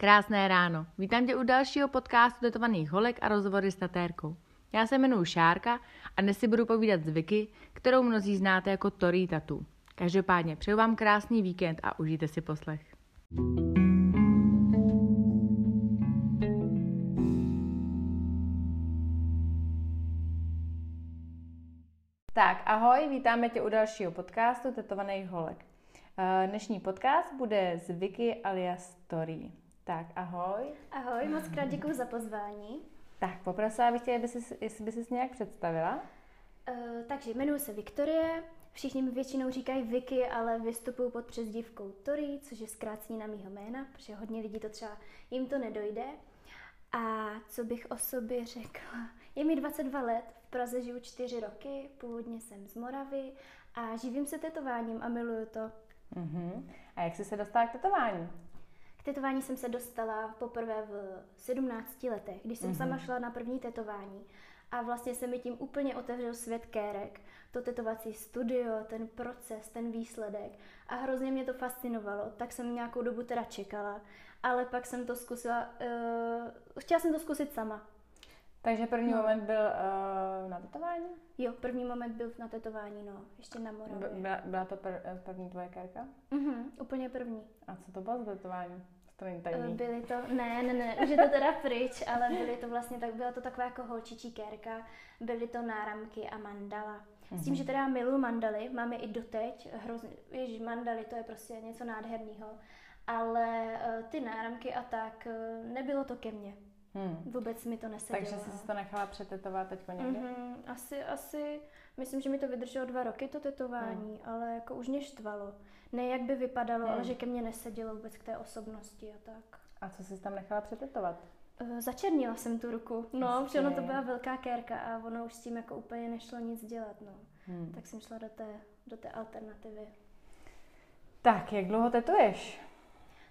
Krásné ráno. Vítám tě u dalšího podcastu Tetovaných holek a rozhovory s tatérkou. Já se jmenuji Šárka a dnes si budu povídat z Vicky, kterou mnozí znáte jako Tori Tatu. Každopádně přeju vám krásný víkend a užijte si poslech. Tak, ahoj, vítáme tě u dalšího podcastu Tetovaných holek. Eh, dnešní podcast bude z Vicky alias Tori. Tak, ahoj. Ahoj, moc krát děkuji za pozvání. Tak, poprosila bych tě, aby jsi, jestli by se nějak představila. Uh, takže jmenuji se Viktorie, všichni mi většinou říkají Vicky, ale vystupuji pod přezdívkou Tori, což je zkrácení na mýho jména, protože hodně lidí to třeba jim to nedojde. A co bych o sobě řekla? Je mi 22 let, v Praze žiju 4 roky, původně jsem z Moravy a živím se tetováním a miluju to. Uh-huh. A jak jsi se dostala k tetování? K tetování jsem se dostala poprvé v 17 letech, když jsem uh-huh. sama šla na první tetování. A vlastně se mi tím úplně otevřel svět kérek. To tetovací studio, ten proces, ten výsledek. A hrozně mě to fascinovalo, tak jsem nějakou dobu teda čekala. Ale pak jsem to zkusila, uh, chtěla jsem to zkusit sama. Takže první no. moment byl uh, na tetování? Jo, první moment byl na tetování, no, ještě na Moravě. Byla, byla to pr- eh, první tvoje kérka? Mhm, úplně první. A co to bylo za tetování? To není tajný. Byly to, ne, ne, ne, už je to teda pryč, ale byly to vlastně, tak byla to taková jako holčičí kérka, byly to náramky a mandala. S tím, mhm. že teda miluji mandaly, máme i doteď, hrozně, ježiš, mandaly, to je prostě něco nádherného, ale uh, ty náramky a tak, uh, nebylo to ke mně. Hmm. Vůbec mi to nesedělo. Takže jsi si to nechala přetetovat teď někde? Mm-hmm. Asi, asi, myslím, že mi to vydrželo dva roky to tetování, hmm. ale jako už mě štvalo. Ne jak by vypadalo, hmm. ale že ke mně nesedělo vůbec k té osobnosti a tak. A co jsi tam nechala přetetovat? Uh, začernila jsem tu ruku, no, protože ono to byla velká kérka a ono už s tím jako úplně nešlo nic dělat, no. Hmm. Tak jsem šla do té, do té alternativy. Tak, jak dlouho tetuješ?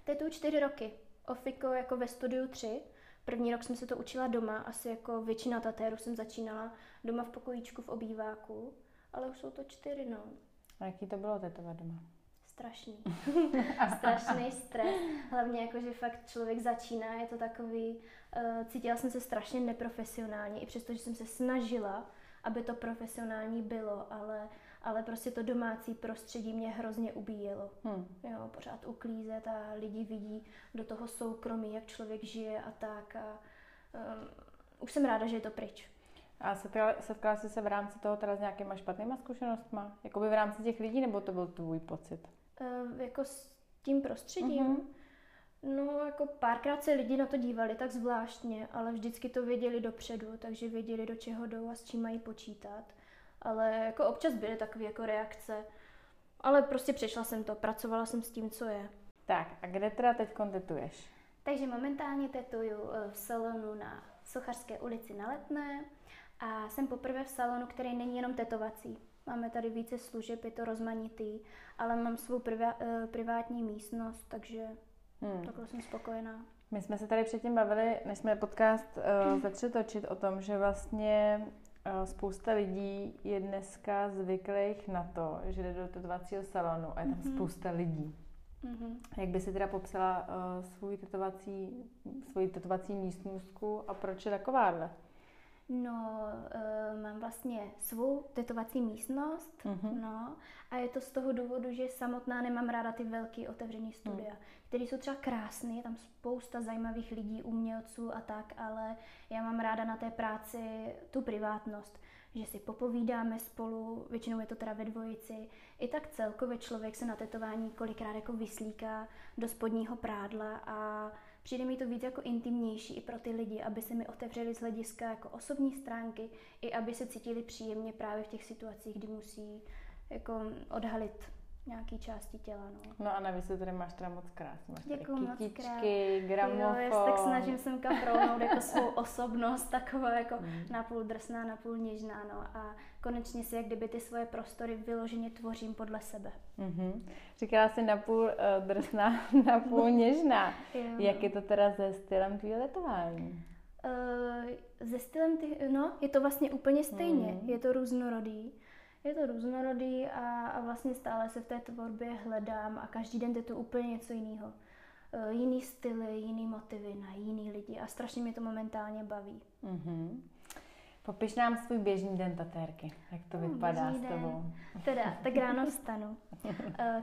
Tetuju čtyři roky. Ofiko jako ve studiu tři. První rok jsem se to učila doma, asi jako většina tatéru jsem začínala doma v pokojíčku v obýváku, ale už jsou to čtyři, no. A jaký to bylo tetovat doma? Strašný. Strašný stres. Hlavně jako, že fakt člověk začíná, je to takový, uh, cítila jsem se strašně neprofesionálně, i přesto, že jsem se snažila, aby to profesionální bylo, ale ale prostě to domácí prostředí mě hrozně ubíjelo. Hmm. Jo, pořád uklízet a lidi vidí do toho soukromí, jak člověk žije a tak. A, um, už jsem ráda, že je to pryč. A setkala, setkala jsi se v rámci toho teda s nějakýma špatnýma zkušenostmi? Jakoby v rámci těch lidí, nebo to byl tvůj pocit? Uh, jako s tím prostředím? Uh-huh. No, jako párkrát se lidi na to dívali tak zvláštně, ale vždycky to věděli dopředu, takže věděli, do čeho jdou a s čím mají počítat ale jako občas byly takové jako reakce. Ale prostě přešla jsem to, pracovala jsem s tím, co je. Tak a kde teda teď tetuješ? Takže momentálně tetuju eh, v salonu na Sochařské ulici na Letné a jsem poprvé v salonu, který není jenom tetovací. Máme tady více služeb, je to rozmanitý, ale mám svou privá, uh, privátní místnost, takže hmm. takhle jsem spokojená. My jsme se tady předtím bavili, než jsme podcast uh, začali točit o tom, že vlastně spousta lidí je dneska zvyklých na to, že jde do tetovacího salonu a je tam mm-hmm. spousta lidí. Mm-hmm. Jak by si teda popsala uh, svůj tetovací, svoji tetovací místnostku a proč je takováhle? No, uh, mám vlastně svou tetovací místnost, mm-hmm. no, a je to z toho důvodu, že samotná nemám ráda ty velký otevřený studia, mm. které jsou třeba krásné, je tam spousta zajímavých lidí, umělců a tak, ale já mám ráda na té práci tu privátnost, že si popovídáme spolu, většinou je to teda ve dvojici, i tak celkově člověk se na tetování kolikrát jako vyslíká do spodního prádla a Přijde mi to víc jako intimnější i pro ty lidi, aby se mi otevřeli z hlediska jako osobní stránky, i aby se cítili příjemně právě v těch situacích, kdy musí jako odhalit nějaký části těla. No, no a navíc tady máš teda moc krásně. Máš Děkuji moc kytičky, gramofon. Jo, já tak snažím sem kaprolnout jako svou osobnost, taková jako mm. napůl drsná, napůl něžná. No. A konečně si jak kdyby ty svoje prostory vyloženě tvořím podle sebe. Mm-hmm. Říkala jsi napůl uh, drsná, napůl něžná. jo. Jak je to teda se stylem tvý letování? Uh, ze stylem, ty, no, je to vlastně úplně stejně. Mm. Je to různorodý je to různorodý a, a vlastně stále se v té tvorbě hledám a každý den je to úplně něco jiného. uh, jiný styly, jiný motivy na jiný lidi a strašně mě to momentálně baví. Mm-hmm. Popiš nám svůj běžný den tatérky, jak to hmm, vypadá s tebou. Den. Teda, tak ráno vstanu, uh,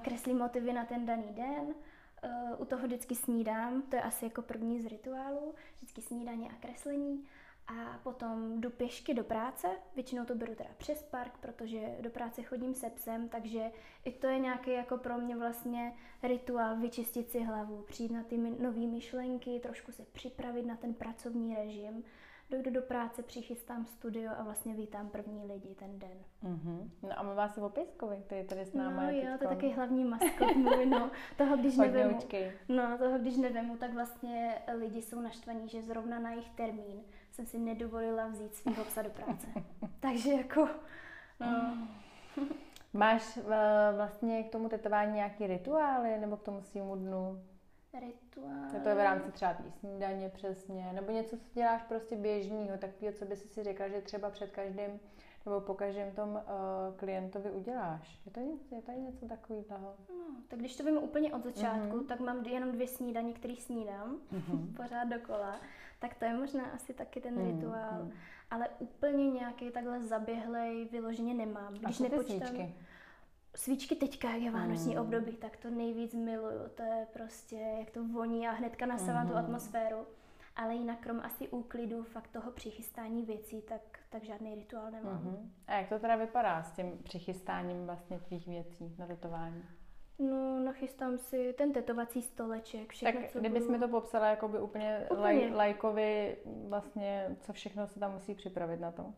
kreslím motivy na ten daný den, uh, u toho vždycky snídám, to je asi jako první z rituálů, vždycky snídaně a kreslení a potom jdu pěšky do práce, většinou to beru teda přes park, protože do práce chodím se psem, takže i to je nějaký jako pro mě vlastně rituál vyčistit si hlavu, přijít na ty nové myšlenky, trošku se připravit na ten pracovní režim, dojdu do práce, přichystám studio a vlastně vítám první lidi ten den. Mm-hmm. No a my vás o Pejskovi, který tady s námi No jo, to je taky hlavní maskot můj, no. Toho když nevemu, no, toho když nevemu, tak vlastně lidi jsou naštvaní, že zrovna na jejich termín jsem si nedovolila vzít svého psa do práce. Takže jako, no. Máš vlastně k tomu tetování nějaký rituály nebo k tomu svýmu dnu? Rituály. To je v rámci třeba snídaně přesně, nebo něco, co děláš prostě běžného, takového, co by si si řekla, že třeba před každým nebo po každém tom uh, klientovi uděláš. Je to, něco, je tady něco takového? No, tak když to vím úplně od začátku, mm-hmm. tak mám jenom dvě snídaně, které snídám mm-hmm. pořád dokola. Tak to je možná asi taky ten mm-hmm. rituál. Ale úplně nějaký takhle zaběhlej vyloženě nemám. Když A nepočítám, svíčky? Svíčky teďka, jak je vánoční mm. období, tak to nejvíc miluju. To je prostě, jak to voní a hnedka nasává mm. tu atmosféru. Ale jinak krom asi úklidu, fakt toho přichystání věcí, tak, tak žádný rituál nemám. Mm-hmm. A jak to teda vypadá s tím přichystáním vlastně tvých věcí na tetování? No, nachystám si ten tetovací stoleček, všechno, Tak kdybys mi to popsala jakoby úplně, úplně. Laj, lajkovi, vlastně, co všechno se tam musí připravit na to?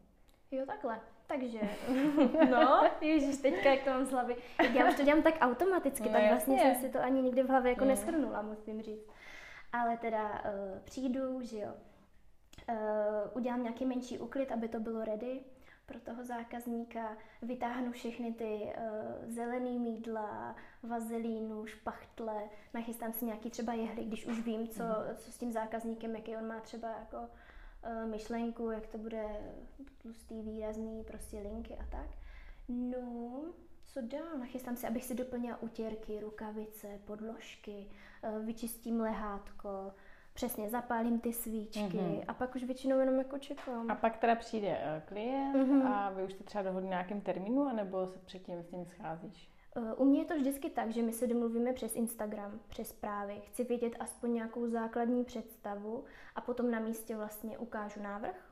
Jo, takhle. Takže, no, ježiš, teďka jak to mám z hlavy. Já už to dělám tak automaticky, no, tak vlastně jasně. jsem si to ani nikdy v hlavě jako mm. neskrnula, musím říct. Ale teda uh, přijdu, že jo, uh, udělám nějaký menší úklid, aby to bylo ready pro toho zákazníka, vytáhnu všechny ty uh, zelený mídla, vazelínu, špachtle, nachystám si nějaký třeba jehly, když už vím, co, mm. co s tím zákazníkem, jaký on má třeba jako uh, myšlenku, jak to bude tlustý, výrazný, prostě linky a tak. No, co dál? Nachystám si, abych si doplnila utěrky, rukavice, podložky, uh, vyčistím lehátko, Přesně, zapálím ty svíčky mm-hmm. a pak už většinou jenom jako čekám. A pak teda přijde uh, klient mm-hmm. a vy už jste třeba dohodli nějakým termínu, anebo se předtím s ním scházíš? Uh, u mě je to vždycky tak, že my se domluvíme přes Instagram, přes zprávy. Chci vědět aspoň nějakou základní představu a potom na místě vlastně ukážu návrh.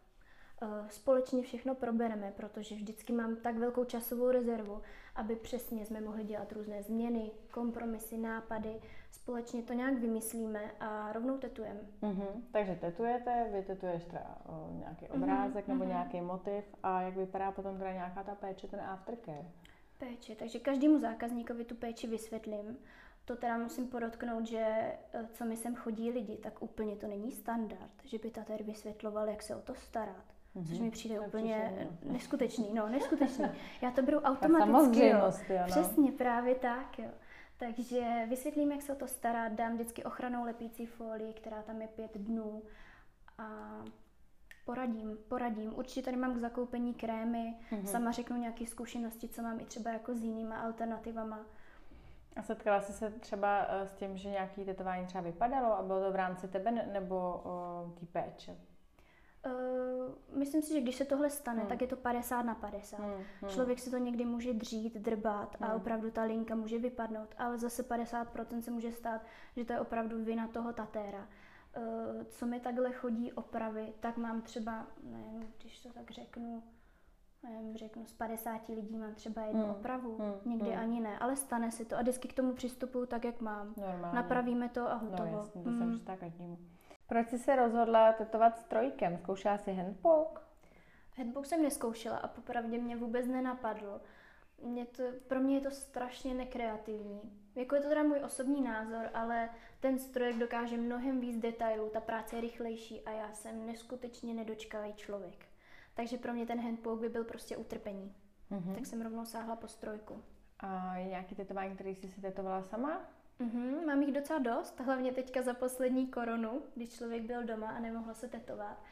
Uh, společně všechno probereme, protože vždycky mám tak velkou časovou rezervu, aby přesně jsme mohli dělat různé změny, kompromisy, nápady, společně to nějak vymyslíme a rovnou tetujeme. Mm-hmm. Takže tetujete, vy tetuješ třeba o, nějaký mhm, obrázek mm-hmm. nebo nějaký motiv a jak vypadá potom teda nějaká ta péče, ten aftercare? Péče, takže každému zákazníkovi tu péči vysvětlím. To teda musím podotknout, že e, co mi sem chodí lidi, tak úplně to není standard, že by tater vysvětloval, jak se o to starat. Mm-hmm. Což mi přijde tak úplně přišel, neskutečný, no, neskutečný. Já to beru automaticky, jo. jo. Přesně, právě tak, jo. Takže vysvětlím, jak se to stará, dám vždycky ochranou lepící folii, která tam je pět dnů a poradím, poradím. Určitě tady mám k zakoupení krémy, mm-hmm. sama řeknu nějaké zkušenosti, co mám i třeba jako s jinýma alternativama. A setkala jsi se třeba eh, s tím, že nějaký tetování třeba vypadalo a bylo to v rámci tebe nebo té péče? Uh, myslím si, že když se tohle stane, hmm. tak je to 50 na 50. Hmm. Hmm. Člověk si to někdy může dřít, drbat hmm. a opravdu ta linka může vypadnout, ale zase 50% se může stát, že to je opravdu vina toho tatéra. Uh, co mi takhle chodí opravy, tak mám třeba, nevím, když to tak řeknu, nevím, řeknu, z 50 lidí mám třeba jednu hmm. opravu, hmm. někdy hmm. ani ne, ale stane se to a vždycky k tomu přistupuju tak, jak mám. Normálně. Napravíme to a hotovo. No jasně, to hmm. se každému. Proč jsi se rozhodla tetovat strojkem? Zkoušela jsi handpoke? Handpoke jsem neskoušela a popravdě mě vůbec nenapadlo. Mě to, pro mě je to strašně nekreativní. Jako je to teda můj osobní názor, ale ten strojek dokáže mnohem víc detailů, ta práce je rychlejší a já jsem neskutečně nedočkavý člověk. Takže pro mě ten handpoke by byl prostě utrpení. Mm-hmm. Tak jsem rovnou sáhla po strojku. A nějaký tetování, který jsi si tetovala sama? Mm-hmm, mám jich docela dost, hlavně teďka za poslední koronu, když člověk byl doma a nemohl se tetovat.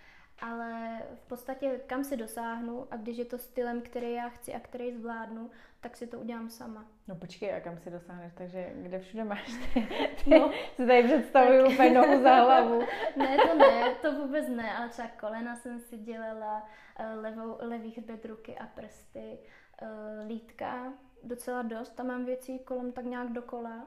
ale v podstatě kam se dosáhnu a když je to stylem, který já chci a který zvládnu, tak si to udělám sama. No počkej, a kam si dosáhneš, takže kde všude máš ty, ty no, si tady představuju tak... úplně nohu za hlavu. ne, to ne, to vůbec ne, ale třeba kolena jsem si dělala, eh, levou, levý hřbet ruky a prsty, eh, lítka, docela dost, tam mám věcí kolem tak nějak dokola.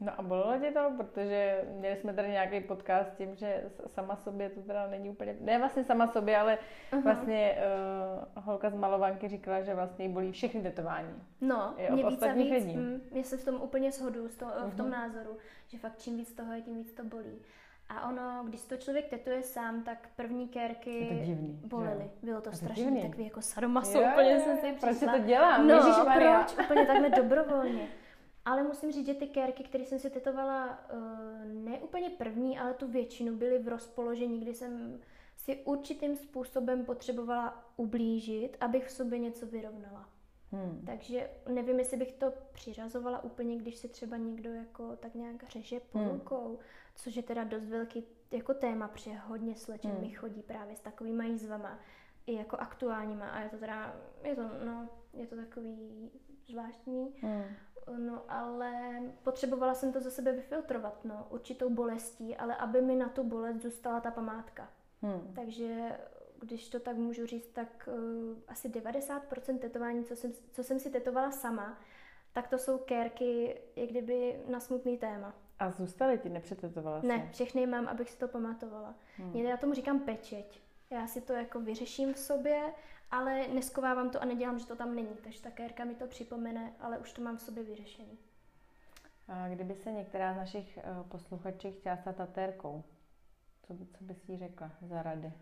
No a bolelo tě to, protože měli jsme tady nějaký podcast s tím, že sama sobě to teda není úplně, ne vlastně sama sobě, ale uh-huh. vlastně uh, holka z malovanky říkala, že vlastně jí bolí všechny tetování. No, je mě víc a víc, lidí. Mm, mě se v tom úplně shodu, to, uh-huh. v tom mhm. názoru, že fakt čím víc toho je, tím víc to bolí. A ono, když to člověk tetuje sám, tak první kérky divný, bolely. Bylo to, to strašně divný. takový jako sadomaso, úplně jsem si Proč to dělám? No, proč? Úplně takhle dobrovolně. Ale musím říct, že ty kérky, které jsem si tetovala, eh, ne úplně první, ale tu většinu byly v rozpoložení, kdy jsem si určitým způsobem potřebovala ublížit, abych v sobě něco vyrovnala. Hmm. Takže nevím, jestli bych to přiřazovala úplně, když se třeba někdo jako tak nějak řeže po hmm. rukou, což je teda dost velký jako téma, protože hodně slečen hmm. mi chodí právě s takovými jízvama, i jako aktuálníma a je to teda, je to, no, je to takový zvláštní. Hmm. No ale potřebovala jsem to za sebe vyfiltrovat, no, určitou bolestí, ale aby mi na tu bolest zůstala ta památka. Hmm. Takže když to tak můžu říct, tak uh, asi 90% tetování, co jsem, co jsem si tetovala sama, tak to jsou kérky, jak kdyby na smutný téma. A zůstaly ti, nepřetetovala Ne, všechny mám, abych si to pamatovala. Hmm. Já tomu říkám pečeť. Já si to jako vyřeším v sobě ale neskovávám to a nedělám, že to tam není. Takže ta kérka mi to připomene, ale už to mám v sobě vyřešený. A kdyby se některá z našich eh, posluchaček chtěla stát tatérkou, co, co bys jí řekla za rady?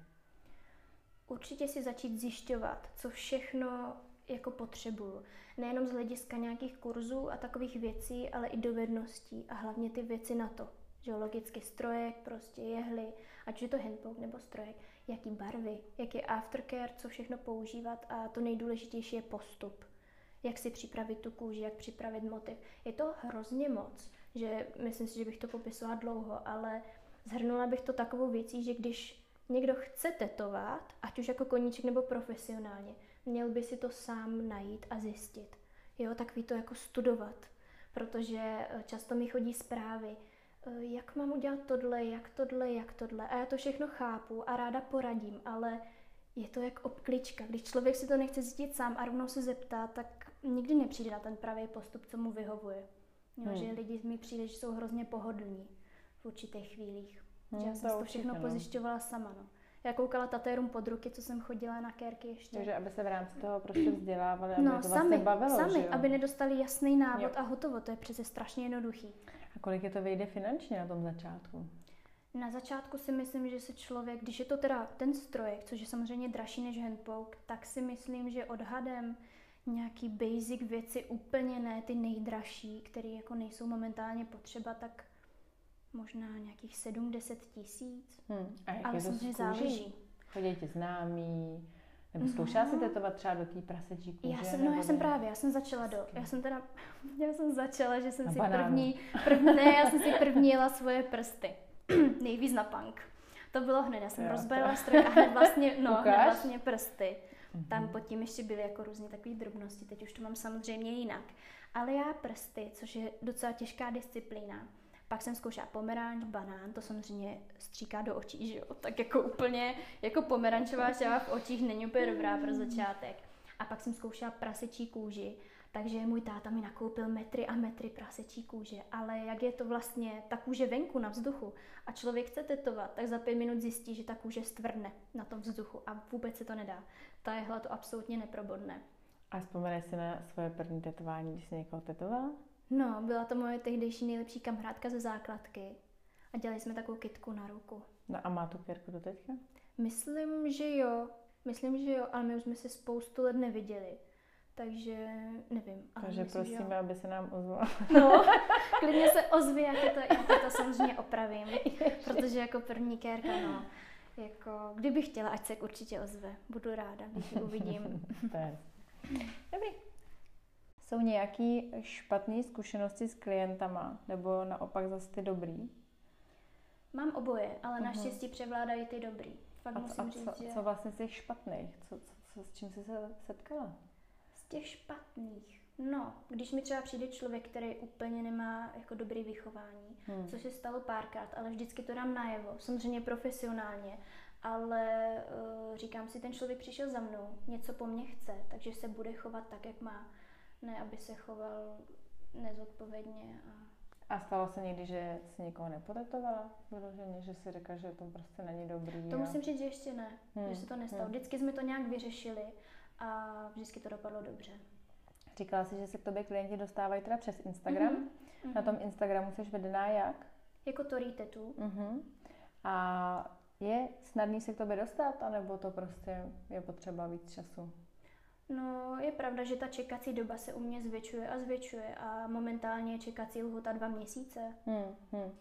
Určitě si začít zjišťovat, co všechno jako potřebuju. Nejenom z hlediska nějakých kurzů a takových věcí, ale i dovedností a hlavně ty věci na to. Že logicky strojek, prostě jehly, ať je to handpoke nebo strojek, jaký barvy, jak je aftercare, co všechno používat a to nejdůležitější je postup. Jak si připravit tu kůži, jak připravit motiv. Je to hrozně moc, že myslím si, že bych to popisovala dlouho, ale zhrnula bych to takovou věcí, že když někdo chce tetovat, ať už jako koníček nebo profesionálně, měl by si to sám najít a zjistit. Jo, tak ví to jako studovat, protože eh, často mi chodí zprávy, jak mám udělat tohle, jak tohle, jak tohle. A já to všechno chápu a ráda poradím, ale je to jak obklička. Když člověk si to nechce zjistit sám a rovnou se zeptá, tak nikdy nepřijde na ten pravý postup, co mu vyhovuje. Jo, hmm. Že lidi mi přijde, že jsou hrozně pohodlní v určitých chvílích. Hmm, že já jsem to, to všechno no. pozjišťovala sama. No. Já koukala tatérům pod ruky, co jsem chodila na kérky ještě. Takže aby se v rámci toho prostě vzdělávali, aby no, to sami, vlastně bavilo, sami, aby nedostali jasný návod jo. a hotovo. To je přece strašně jednoduchý. A kolik je to vyjde finančně na tom začátku? Na začátku si myslím, že se člověk, když je to teda ten strojek, což je samozřejmě dražší než handpoke, tak si myslím, že odhadem nějaký basic věci úplně ne ty nejdražší, které jako nejsou momentálně potřeba, tak možná nějakých 7-10 tisíc. Hmm. A jak Ale je to samozřejmě záleží. Chodí ti známí, nebo zkoušela no. si tetovat třeba do té prasečí kůže? Já jsem, no já jsem právě, já jsem začala do, já jsem teda, já jsem začala, že jsem na si banánu. první, první, ne, já jsem si první jela svoje prsty. Nejvíc na punk. To bylo hned, já jsem jo, rozbalila stroj a hned vlastně, no, hned vlastně prsty. Mm-hmm. Tam pod tím ještě byly jako různé takové drobnosti, teď už to mám samozřejmě jinak. Ale já prsty, což je docela těžká disciplína, pak jsem zkoušela pomeranč, banán, to samozřejmě stříká do očí, že jo? Tak jako úplně, jako pomerančová šťáva v očích není úplně dobrá pro začátek. A pak jsem zkoušela prasečí kůži, takže můj táta mi nakoupil metry a metry prasečí kůže. Ale jak je to vlastně ta kůže venku na vzduchu a člověk chce tetovat, tak za pět minut zjistí, že ta kůže stvrdne na tom vzduchu a vůbec se to nedá. Ta jehla to absolutně neprobodne. A vzpomeneš si na svoje první tetování, když jsi někoho tetovala? No, byla to moje tehdejší nejlepší kamarádka ze základky a dělali jsme takovou kitku na ruku. No a má tu kérku do teďka? Myslím, že jo. Myslím, že jo, ale my už jsme se spoustu let neviděli. Takže nevím. Ale Takže myslím, prosíme, aby se nám ozvala. No, klidně se ozví, já to, já to samozřejmě opravím. protože jako první kérka, no, jako, kdybych chtěla, ať se určitě ozve. Budu ráda, když ji uvidím. Dobrý. Jsou nějaké špatné zkušenosti s klientama, nebo naopak zase ty dobrý? Mám oboje, ale uh-huh. naštěstí převládají ty dobrý. Fakt a, musím a říct, co, že co vlastně z těch špatných? Co, co, co, s čím jsi se setkala? z těch špatných. No, když mi třeba přijde člověk, který úplně nemá jako dobrý vychování, hmm. což se stalo párkrát, ale vždycky to dám najevo, samozřejmě profesionálně, ale uh, říkám si, ten člověk přišel za mnou, něco po mně chce, takže se bude chovat tak, jak má, ne aby se choval nezodpovědně. A... A stalo se někdy, že jsi někoho nepotetovala vyloženě, že si řekla, že to prostě není dobrý? To a... musím říct, že ještě ne, hmm. že se to nestalo. Hmm. Vždycky jsme to nějak vyřešili a vždycky to dopadlo dobře. Říkala jsi, že se k tobě klienti dostávají teda přes Instagram. Mm-hmm. Na tom Instagramu jsi vedená jak? Jako Tori Tetu. Mm-hmm. A je snadný se k tobě dostat, anebo to prostě je potřeba víc času? No, je pravda, že ta čekací doba se u mě zvětšuje a zvětšuje a momentálně je čekací lhuta dva měsíce. Hmm, hmm.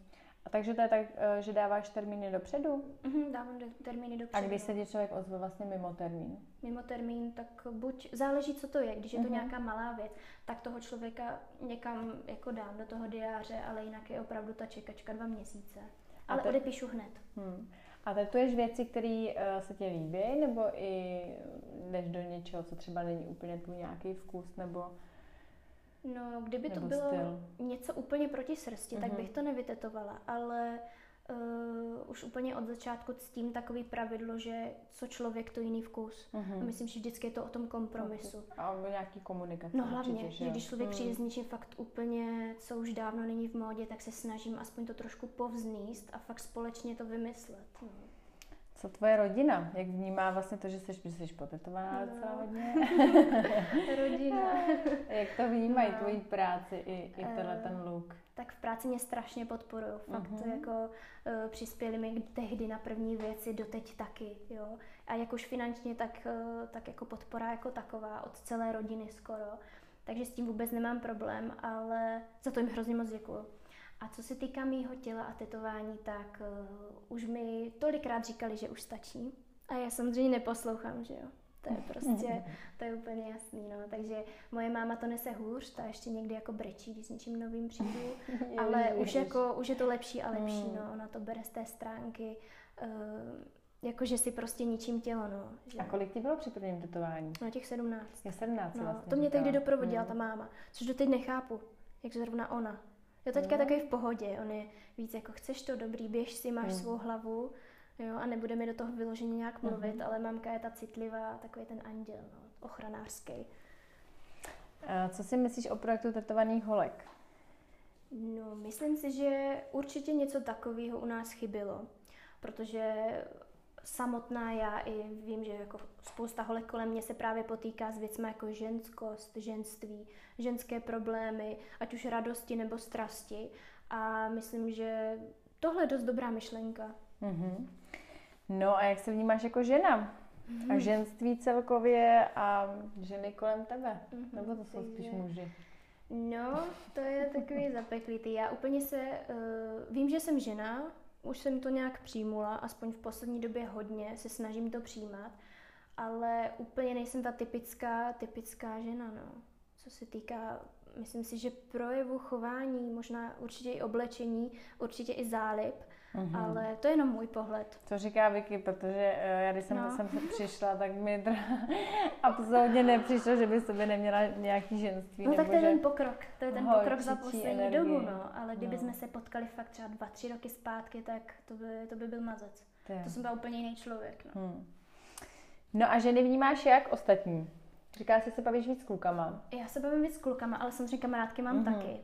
A takže to je tak, eh, že dáváš termíny dopředu? Mhm, dávám termíny dopředu. A když se ti člověk ozve vlastně mimo termín? Mimo termín, tak buď záleží, co to je. Když je to mm-hmm. nějaká malá věc, tak toho člověka někam jako dám do toho diáře, ale jinak je opravdu ta čekačka dva měsíce. Ale te... odepíšu hned. Hmm. A tetuješ věci, které uh, se ti líbí, nebo i jdeš do něčeho, co třeba není úplně tu nějaký vkus, nebo No, kdyby to bylo styl. něco úplně proti srsti, mm-hmm. tak mhm. bych to nevytetovala, ale uh, už úplně od začátku ctím takový pravidlo, že co člověk, to jiný vkus. Mm-hmm. A myslím, že vždycky je to o tom kompromisu. A o nějaký komunikaci. No hlavně, určitě, že, že když člověk mm. přijde s něčím fakt úplně, co už dávno není v módě, tak se snažím aspoň to trošku povzníst a fakt společně to vymyslet. No. Co tvoje rodina? Jak vnímá vlastně to, že jsi, že jsi potetovaná no. docela hodně? rodina. Jak to vnímají no. tvoji práci i, i tenhle ten look? Tak v práci mě strašně podporují. Fakt uh-huh. jako uh, přispěli mi tehdy na první věci, doteď taky. Jo? A jak už finančně, tak, uh, tak jako podpora jako taková od celé rodiny skoro. Takže s tím vůbec nemám problém, ale za to jim hrozně moc děkuju. A co se týká mýho těla a tetování, tak uh, už mi tolikrát říkali, že už stačí. A já samozřejmě neposlouchám, že jo. To je prostě, to je úplně jasný, no. Takže moje máma to nese hůř, ta ještě někdy jako brečí, když s něčím novým přijdu, ale už jako, už je to lepší a lepší, mm. no. Ona to bere z té stránky, uh, jako že si prostě ničím tělo, no. Že... A kolik ti bylo při prvním tetování? Na těch 17. Je 17 no, vlastně To mě tehdy doprovodila mm. ta máma, což doteď nechápu, jak zrovna ona. Jo, teďka no. takový v pohodě, on je víc jako chceš to dobrý, běž si, máš mm. svou hlavu, jo, a nebude mi do toho vyloženě nějak mluvit, mm-hmm. ale mamka je ta citlivá, takový ten anděl, no, ochranářský. A co si myslíš o projektu Tetovaných holek? No, myslím si, že určitě něco takového u nás chybělo, protože samotná já i vím, že jako spousta holek kolem mě se právě potýká s věcmi jako ženskost, ženství, ženské problémy, ať už radosti nebo strasti. A myslím, že tohle je dost dobrá myšlenka. Mm-hmm. No a jak se vnímáš jako žena? Mm-hmm. A ženství celkově a ženy kolem tebe? Mm-hmm. Nebo to jsou spíš muži? No, to je takový zapeklitý. Já úplně se, uh, vím, že jsem žena, už jsem to nějak přijmula, aspoň v poslední době hodně, se snažím to přijímat, ale úplně nejsem ta typická, typická žena, no. Co se týká, myslím si, že projevu chování, možná určitě i oblečení, určitě i zálib, Mm-hmm. Ale to je jenom můj pohled. To říká Vicky, protože eh, já když jsem no. sem přišla, tak mi absolutně nepřišlo, že by sobě neměla nějaký ženství. No tak to je ten pokrok, to je ten pokrok za poslední energii. dobu, no. Ale kdyby no. jsme se potkali fakt třeba dva, tři roky zpátky, tak to by, to by byl mazec. To, to jsem byl úplně jiný člověk, no. Hmm. No a ženy vnímáš jak ostatní? Říká si, se bavíš víc s klukama. Já se bavím víc s klukama, ale samozřejmě kamarádky mám mm-hmm. taky.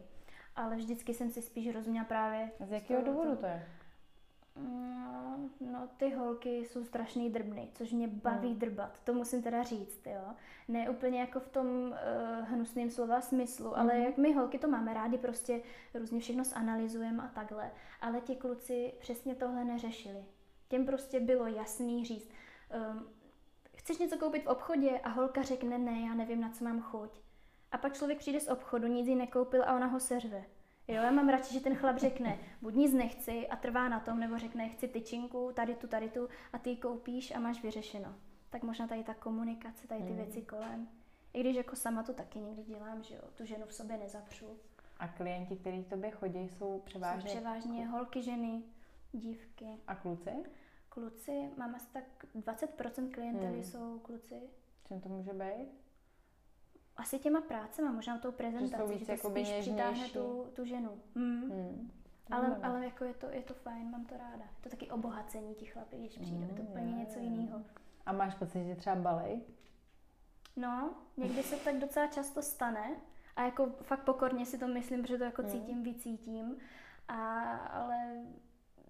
Ale vždycky jsem si spíš rozuměla právě... Z jakého důvodu to je? No, no, ty holky jsou strašný drbny, což mě baví hmm. drbat, to musím teda říct, jo. Ne úplně jako v tom uh, hnusném slova smyslu, hmm. ale jak my holky to máme rádi, prostě různě všechno zanalizujeme a takhle. Ale ti kluci přesně tohle neřešili. Těm prostě bylo jasný říct, um, chceš něco koupit v obchodě a holka řekne ne, já nevím, na co mám chuť. A pak člověk přijde z obchodu, nic jí nekoupil a ona ho seřve. Jo, já mám radši, že ten chlap řekne, buď nic nechci a trvá na tom, nebo řekne, chci tyčinku, tady tu, tady tu a ty ji koupíš a máš vyřešeno. Tak možná tady ta komunikace, tady ty mm. věci kolem. I když jako sama to taky někdy dělám, že jo, tu ženu v sobě nezapřu. A klienti, kteří k tobě chodí, jsou převážně? Jsou převážně holky, ženy, dívky. A kluci? Kluci, mám asi tak 20% klientely hmm. jsou kluci. Čím to může být? Asi těma prácema, možná tou prezentací, že, že to spíš přitáhne tu, tu ženu. Hmm. Hmm. Ale, ale jako je to, je to fajn, mám to ráda. Je to taky obohacení těch chlapí, když přijde, mm, to úplně je, něco jiného. A máš pocit, že třeba balej? No, někdy se tak docela často stane a jako fakt pokorně si to myslím, protože to jako mm. cítím, vycítím. A, ale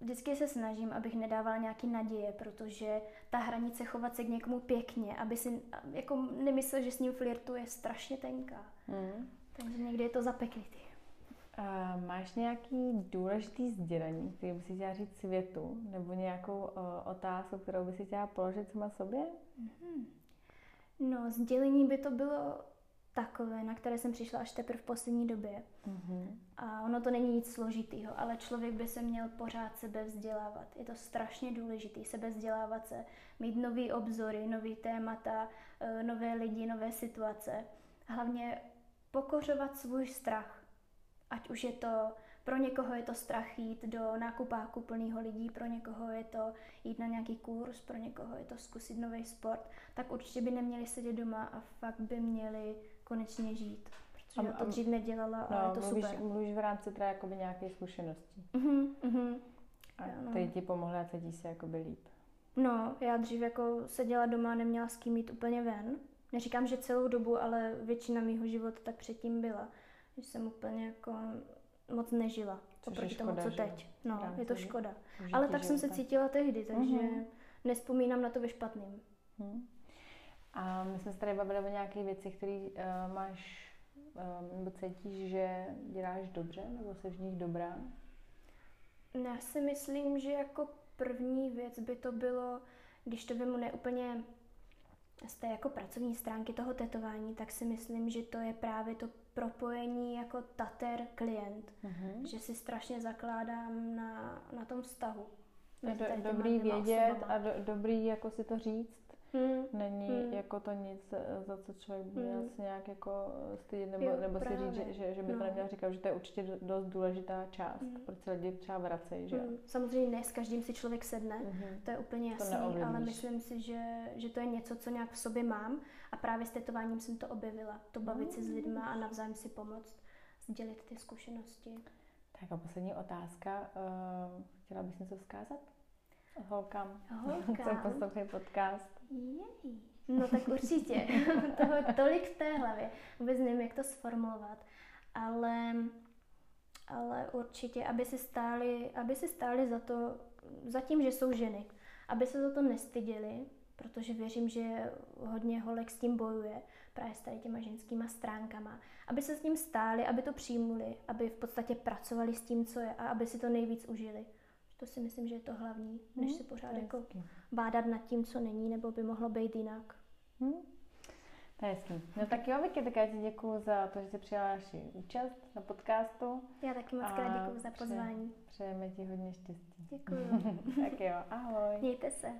vždycky se snažím, abych nedávala nějaký naděje, protože ta hranice chovat se k někomu pěkně, aby si jako nemyslel, že s ním flirtuje, je strašně tenká. Mm. Takže někdy je to zapeklitý. A máš nějaký důležitý sdělení, který by si chtěla říct světu, nebo nějakou uh, otázku, kterou by si chtěla položit sama sobě? Mm-hmm. No, sdělení by to bylo takové, na které jsem přišla až teprve v poslední době. Mm-hmm. A ono to není nic složitýho, ale člověk by se měl pořád sebe vzdělávat. Je to strašně důležité, sebe vzdělávat se, mít nový obzory, nový témata, eh, nové lidi, nové situace. Hlavně pokořovat svůj strach. Ať už je to, pro někoho je to strach jít do nákupáku plného lidí, pro někoho je to jít na nějaký kurz, pro někoho je to zkusit nový sport, tak určitě by neměli sedět doma a fakt by měli konečně žít. Protože a, to dřív nedělala a no, je to mluvíš, super. Mluvíš v rámci teda jakoby nějaké zkušenosti. Uh-huh, uh-huh. A no. tady ti pomohly a cítíš se jakoby líp. No, já dřív jako seděla doma a neměla s kým jít úplně ven. Neříkám, že celou dobu, ale většina mýho života tak předtím byla. Že jsem úplně jako moc nežila. Což oproti škoda, tomu, co teď. No, je to škoda. Ale tak jsem se cítila tehdy, takže uh-huh. nespomínám na to ve špatným. Uh-huh. A my jsme se tady bavili o nějakých věcech, které uh, máš um, nebo cítíš, že děláš dobře, nebo jsi v nich dobrá? Já si myslím, že jako první věc by to bylo, když to vemu neúplně z té jako pracovní stránky toho tetování, tak si myslím, že to je právě to propojení jako tater klient, mm-hmm. že si strašně zakládám na, na tom vztahu. Je do, dobrý vědět osobama. a do, dobrý jako si to říct, Hmm. Není hmm. jako to nic, eh, za co člověk by měl hmm. nějak jako stydět, nebo, jo, nebo si říct, že, že, že by no. to neměl říkat, že to je určitě dost důležitá část, hmm. proč se lidi třeba vracejí, že hmm. Samozřejmě ne, s každým si člověk sedne, hmm. to je úplně jasný, ale myslím si, že, že to je něco, co nějak v sobě mám a právě s tetováním jsem to objevila, to bavit se s lidma a navzájem si pomoct, sdělit ty zkušenosti. Tak a poslední otázka, uh, chtěla bys něco vzkázat? Holkám, Holkám. co poslouchají podcast. Jej. No tak určitě. Toho tolik v té hlavě. Vůbec nevím, jak to sformulovat. Ale, ale určitě, aby si stáli, aby si stáli za to, za tím, že jsou ženy. Aby se za to nestyděli, protože věřím, že hodně holek s tím bojuje, právě s tady těma ženskýma stránkama. Aby se s tím stáli, aby to přijmuli, aby v podstatě pracovali s tím, co je a aby si to nejvíc užili. To si myslím, že je to hlavní, než hmm, si pořád jako bádat nad tím, co není, nebo by mohlo být jinak. Hmm. To je hezký. No tak jo, Vicky, tak já ti děkuji za to, že jsi přijala naši účast na podcastu. Já taky moc krát děkuji za pozvání. Přejeme ti hodně štěstí. Děkuji. tak jo, ahoj. Mějte se.